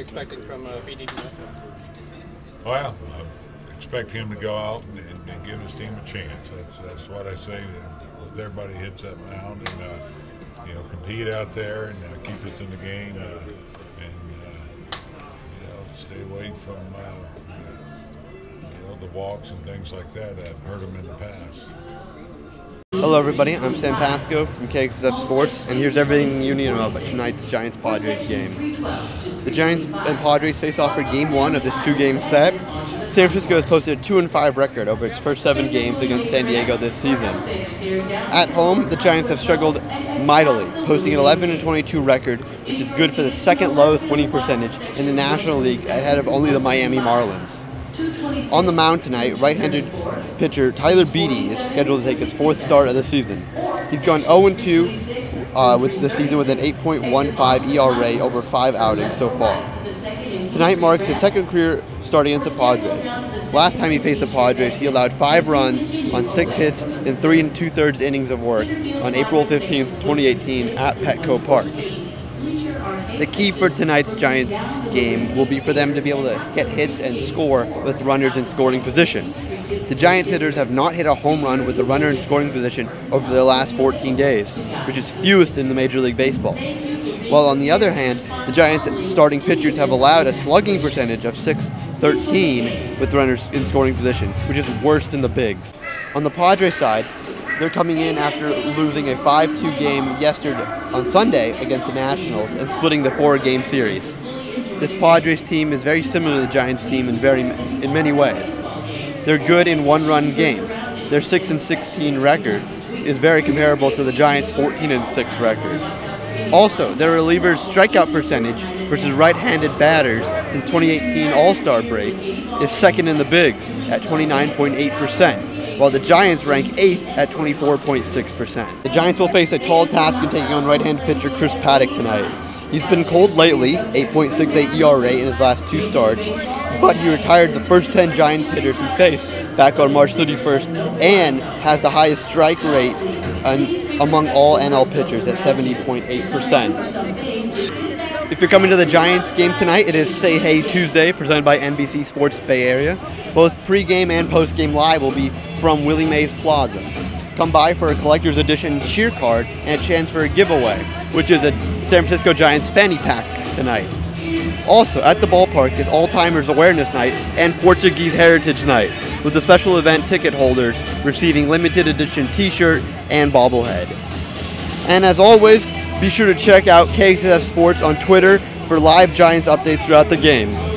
expecting from uh, Beede? Well, I expect him to go out and, and, and give his team a chance. That's that's what I say. That everybody hits that mound and uh, you know compete out there and uh, keep us in the game uh, and uh, you know stay away from uh, you know the walks and things like that that hurt them in the past. Hello, everybody. I'm Sam Pasco from KXSF Sports, and here's everything you need to know about tonight's Giants Padres game. The Giants and Padres face off for Game One of this two-game set. San Francisco has posted a two and five record over its first seven games against San Diego this season. At home, the Giants have struggled mightily, posting an 11 and 22 record, which is good for the second lowest winning percentage in the National League, ahead of only the Miami Marlins. On the mound tonight, right-handed pitcher Tyler Beede is scheduled to take his fourth start of the season. He's gone 0-2 uh, with the season with an 8.15 ERA over five outings so far. Tonight marks his second career start against the Padres. Last time he faced the Padres, he allowed five runs on six hits in three and two-thirds innings of work on April 15, 2018 at Petco Park. The key for tonight's Giants game will be for them to be able to get hits and score with runners in scoring position. The Giants hitters have not hit a home run with a runner in scoring position over the last 14 days, which is fewest in the Major League Baseball. While on the other hand, the Giants starting pitchers have allowed a slugging percentage of 613 with runners in scoring position, which is worse than the Bigs. On the Padres side, they're coming in after losing a 5-2 game yesterday on Sunday against the Nationals and splitting the four-game series. This Padres team is very similar to the Giants team in very in many ways. They're good in one-run games. Their 6 and 16 record is very comparable to the Giants' 14 and 6 record. Also, their relievers' strikeout percentage versus right-handed batters since 2018 All-Star break is second in the bigs at 29.8 percent while the Giants rank 8th at 24.6%. The Giants will face a tall task in taking on right-handed pitcher Chris Paddack tonight. He's been cold lately, 8.68 ERA in his last two starts, but he retired the first 10 Giants hitters he faced back on March 31st and has the highest strike rate among all NL pitchers at 70.8%. If you're coming to the Giants game tonight, it is Say Hey Tuesday, presented by NBC Sports Bay Area. Both pregame and postgame live will be from Willie Mays Plaza. Come by for a collector's edition cheer card and a chance for a giveaway, which is a San Francisco Giants fanny pack tonight. Also, at the ballpark is Alzheimer's Awareness Night and Portuguese Heritage Night, with the special event ticket holders receiving limited edition t shirt and bobblehead. And as always, be sure to check out KXSF Sports on Twitter for live Giants updates throughout the game.